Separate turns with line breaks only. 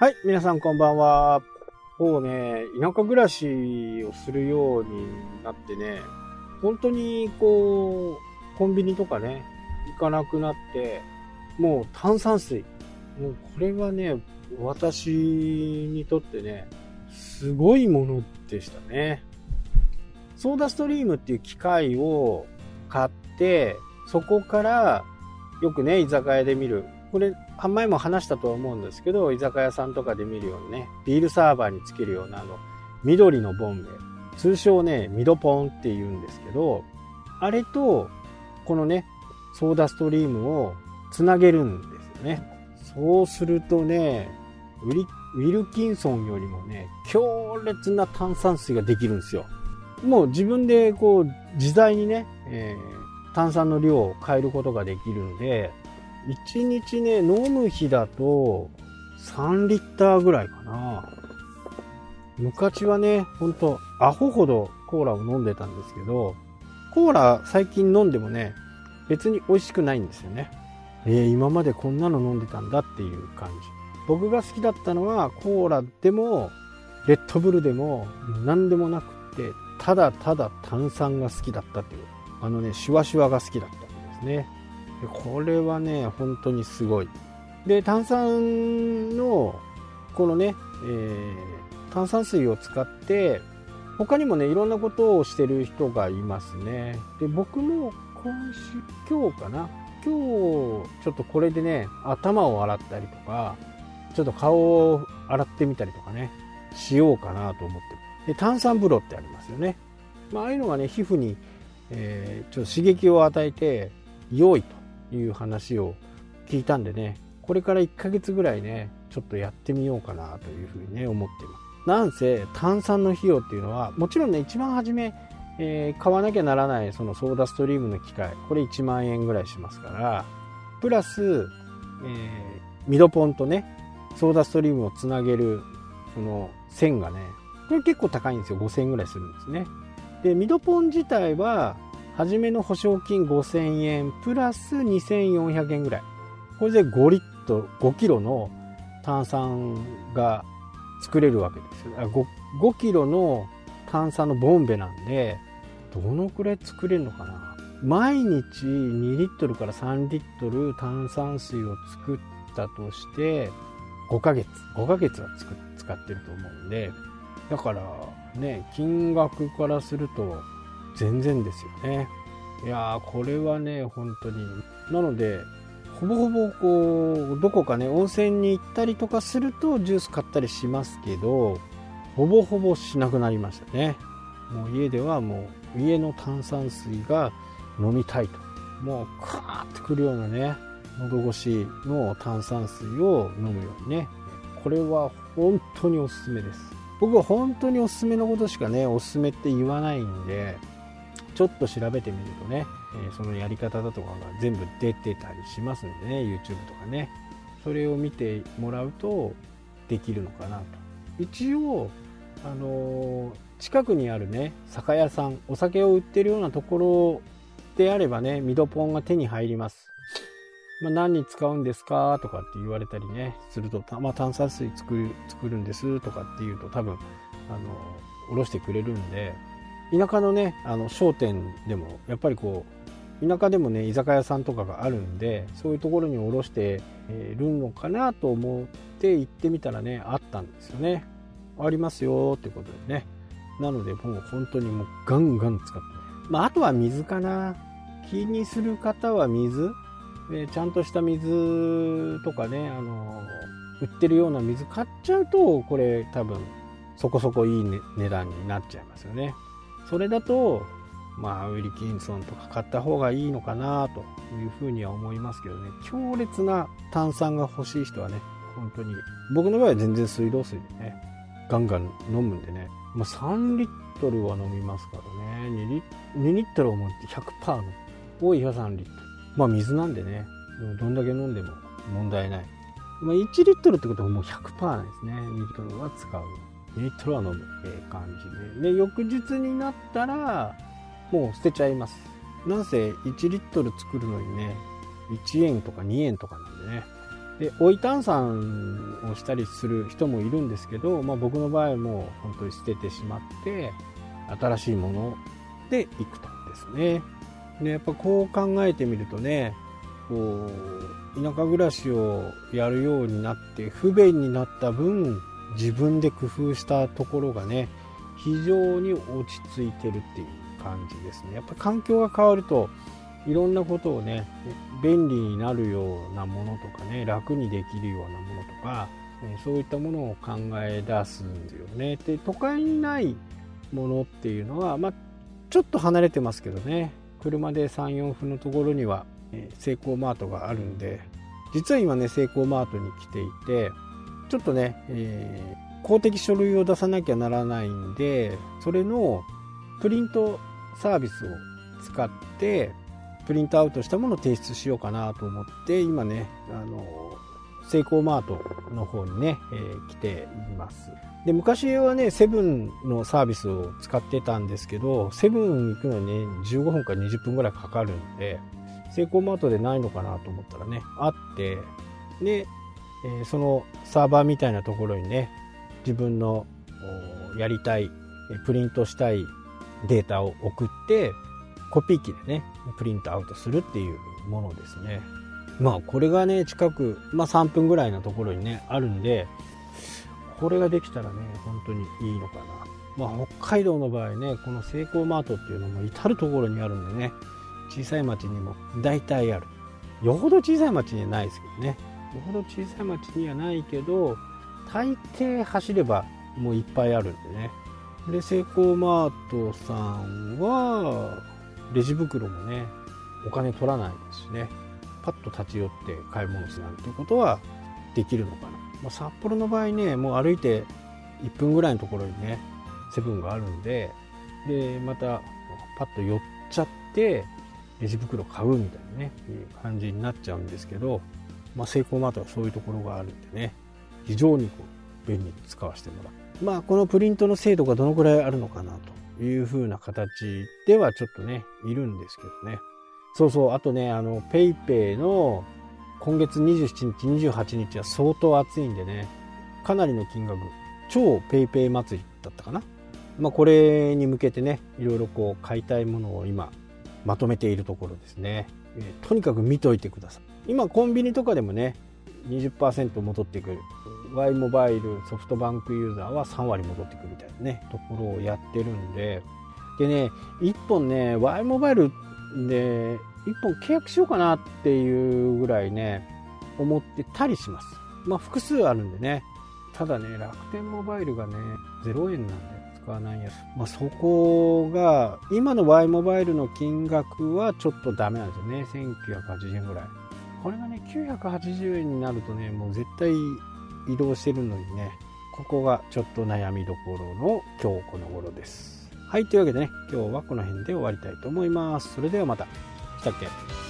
はい、皆さんこんばんは。もうね、田舎暮らしをするようになってね、本当にこう、コンビニとかね、行かなくなって、もう炭酸水。もうこれはね、私にとってね、すごいものでしたね。ソーダストリームっていう機械を買って、そこからよくね、居酒屋で見る。これ、前も話したとは思うんですけど、居酒屋さんとかで見るようにね、ビールサーバーにつけるようなあの、緑のボンベ。通称ね、ミドポンって言うんですけど、あれと、このね、ソーダストリームをつなげるんですよね。そうするとね、ウィルキンソンよりもね、強烈な炭酸水ができるんですよ。もう自分でこう、自在にね、えー、炭酸の量を変えることができるんで、1日ね、飲む日だと3リッターぐらいかな。昔はね、ほんと、アホほどコーラを飲んでたんですけど、コーラ最近飲んでもね、別に美味しくないんですよね。えー、今までこんなの飲んでたんだっていう感じ。僕が好きだったのはコーラでも、レッドブルでも何でもなくって、ただただ炭酸が好きだったっていう。あのね、シュワシュワが好きだったんですね。これはね、本当にすごい。で、炭酸の、このね、えー、炭酸水を使って、他にもね、いろんなことをしてる人がいますね。で、僕も今週、今日かな？今日、ちょっとこれでね、頭を洗ったりとか、ちょっと顔を洗ってみたりとかね、しようかなと思ってで、炭酸風呂ってありますよね。まあ、ああいうのがね、皮膚に、えー、ちょっと刺激を与えて、良いと。いう話を聞いたんでね、これから1ヶ月ぐらいね、ちょっとやってみようかなというふうにね、思っています。なんせ、炭酸の費用っていうのは、もちろんね、一番初め、えー、買わなきゃならないそのソーダストリームの機械、これ1万円ぐらいしますから、プラス、えー、ミドポンとね、ソーダストリームをつなげる、その線がね、これ結構高いんですよ。5000円ぐらいするんですね。で、ミドポン自体は、初めの保証金5000円プラス2400円ぐらい。これで5リットル、5キロの炭酸が作れるわけですよ。5, 5キロの炭酸のボンベなんで、どのくらい作れるのかな毎日2リットルから3リットル炭酸水を作ったとして5ヶ月5ヶ月は使ってると思うんでだからね金額からすると全然ですよね。いやー、これはね、本当に。なので、ほぼほぼこう、どこかね、温泉に行ったりとかするとジュース買ったりしますけど、ほぼほぼしなくなりましたね。もう家ではもう、家の炭酸水が飲みたいと。もう、カーってくるようなね、喉越しの炭酸水を飲むようにね。これは本当におすすめです。僕は本当におすすめのことしかね、おすすめって言わないんで、ちょっと調べてみるとね、えそのやり方だとかが全部出てたりしますんでね YouTube とかね。それを見てもらうとできるのかなと。一応あの近くにあるね酒屋さんお酒を売ってるようなところであればねミドポンが手に入ります。まあ、何に使うんですかとかって言われたりねすると、まあ、炭酸水作る作るんですとかっていうと多分あのおろしてくれるんで田舎のねあの商店でもやっぱりこう田舎でもね居酒屋さんとかがあるんでそういうところに卸してるのかなと思って行ってみたらねあったんですよね。ありますよってことでね。なのでもう本当にもうガンガン使って。まああとは水かな。気にする方は水。でちゃんとした水とかねあの売ってるような水買っちゃうとこれ多分そこそこいい、ね、値段になっちゃいますよね。それだと、まあ、ウィリキンソンとか買った方がいいのかなというふうには思いますけどね、強烈な炭酸が欲しい人はね、本当に、僕の場合は全然水道水でね、ガンガン飲むんでね、まあ、3リットルは飲みますからね、2リ ,2 リットルを持って100%の、多いは3リットル。まあ水なんでね、どんだけ飲んでも問題ない。まあ、1リットルってことはもう100%なんですね。2リットルは使う。2リットルは飲む、え感じで。で、翌日になったら、もう捨てちゃいます。なんせ1リットル作るのにね、1円とか2円とかなんでね、で、追い炭酸をしたりする人もいるんですけど、まあ僕の場合も本当に捨ててしまって、新しいものでいくとですね。で、やっぱこう考えてみるとね、こう、田舎暮らしをやるようになって不便になった分、自分で工夫したところがね、非常に落ち着いてるっていう感じですね。やっぱ環境が変わると、いろんなことをね、便利になるようなものとかね、楽にできるようなものとか、そういったものを考え出すんですよね。で、都会にないものっていうのは、まあ、ちょっと離れてますけどね、車で3、4分のところには、えセイコーマートがあるんで、実は今ね、セイコーマートに来ていて、ちょっとね、えー、公的書類を出さなきゃならないんで、それのプリントサービスを使って、プリントアウトしたものを提出しようかなと思って今ねあのセイコーマートの方にね、えー、来ています。で昔はねセブンのサービスを使ってたんですけどセブン行くのにね15分か20分ぐらいかかるんでセイコーマートでないのかなと思ったらねあってで、えー、そのサーバーみたいなところにね自分のやりたいプリントしたいデータを送ってコピー機でね、プリントアウトするっていうものですね。まあこれがね、近く、まあ3分ぐらいのところにね、あるんで、これができたらね、本当にいいのかな。まあ北海道の場合ね、このセイコーマートっていうのも至る所にあるんでね、小さい町にも大体ある。よほど小さい町にはないですけどね。よほど小さい町にはないけど、大抵走ればもういっぱいあるんでね。で、セイコーマートさんは、レジ袋もねお金取らないですしねパッと立ち寄って買い物するなんていうことはできるのかな、まあ、札幌の場合ねもう歩いて1分ぐらいのところにねセブンがあるんででまたパッと寄っちゃってレジ袋買うみたいなねいう感じになっちゃうんですけど、まあ、セイコーマートはそういうところがあるんでね非常にこう便利に使わせてもらうまあこのプリントの精度がどのくらいあるのかなという風な形ではちょっとね、いるんですけどね。そうそう、あとね、あの、 PayPay の今月27日、28日は相当熱いんでね、かなりの金額、超ペイペイ祭りだったかな。まあ、これに向けてね、いろいろこう買いたいものを今、まとめているところですね。えー、とにかく見といてください。今、コンビニとかでもね、20%戻ってくる。Y モバイルソフトバンクユーザーは3割戻ってくるみたいなねところをやってるんで。でね1本ね Y モバイルで1本契約しようかなっていうぐらいね思ってたりします。まあ複数あるんでね。ただね楽天モバイルがね0円なんで使わないやつ、まあ、そこが今の Y モバイルの金額はちょっとダメなんですよね。1980円ぐらい。これがね980円になるとねもう絶対移動してるのにね、ここがちょっと悩みどころの今日この頃です。はい、というわけでね、今日はこの辺で終わりたいと思います。それではまた。したっけ？